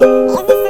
어디서?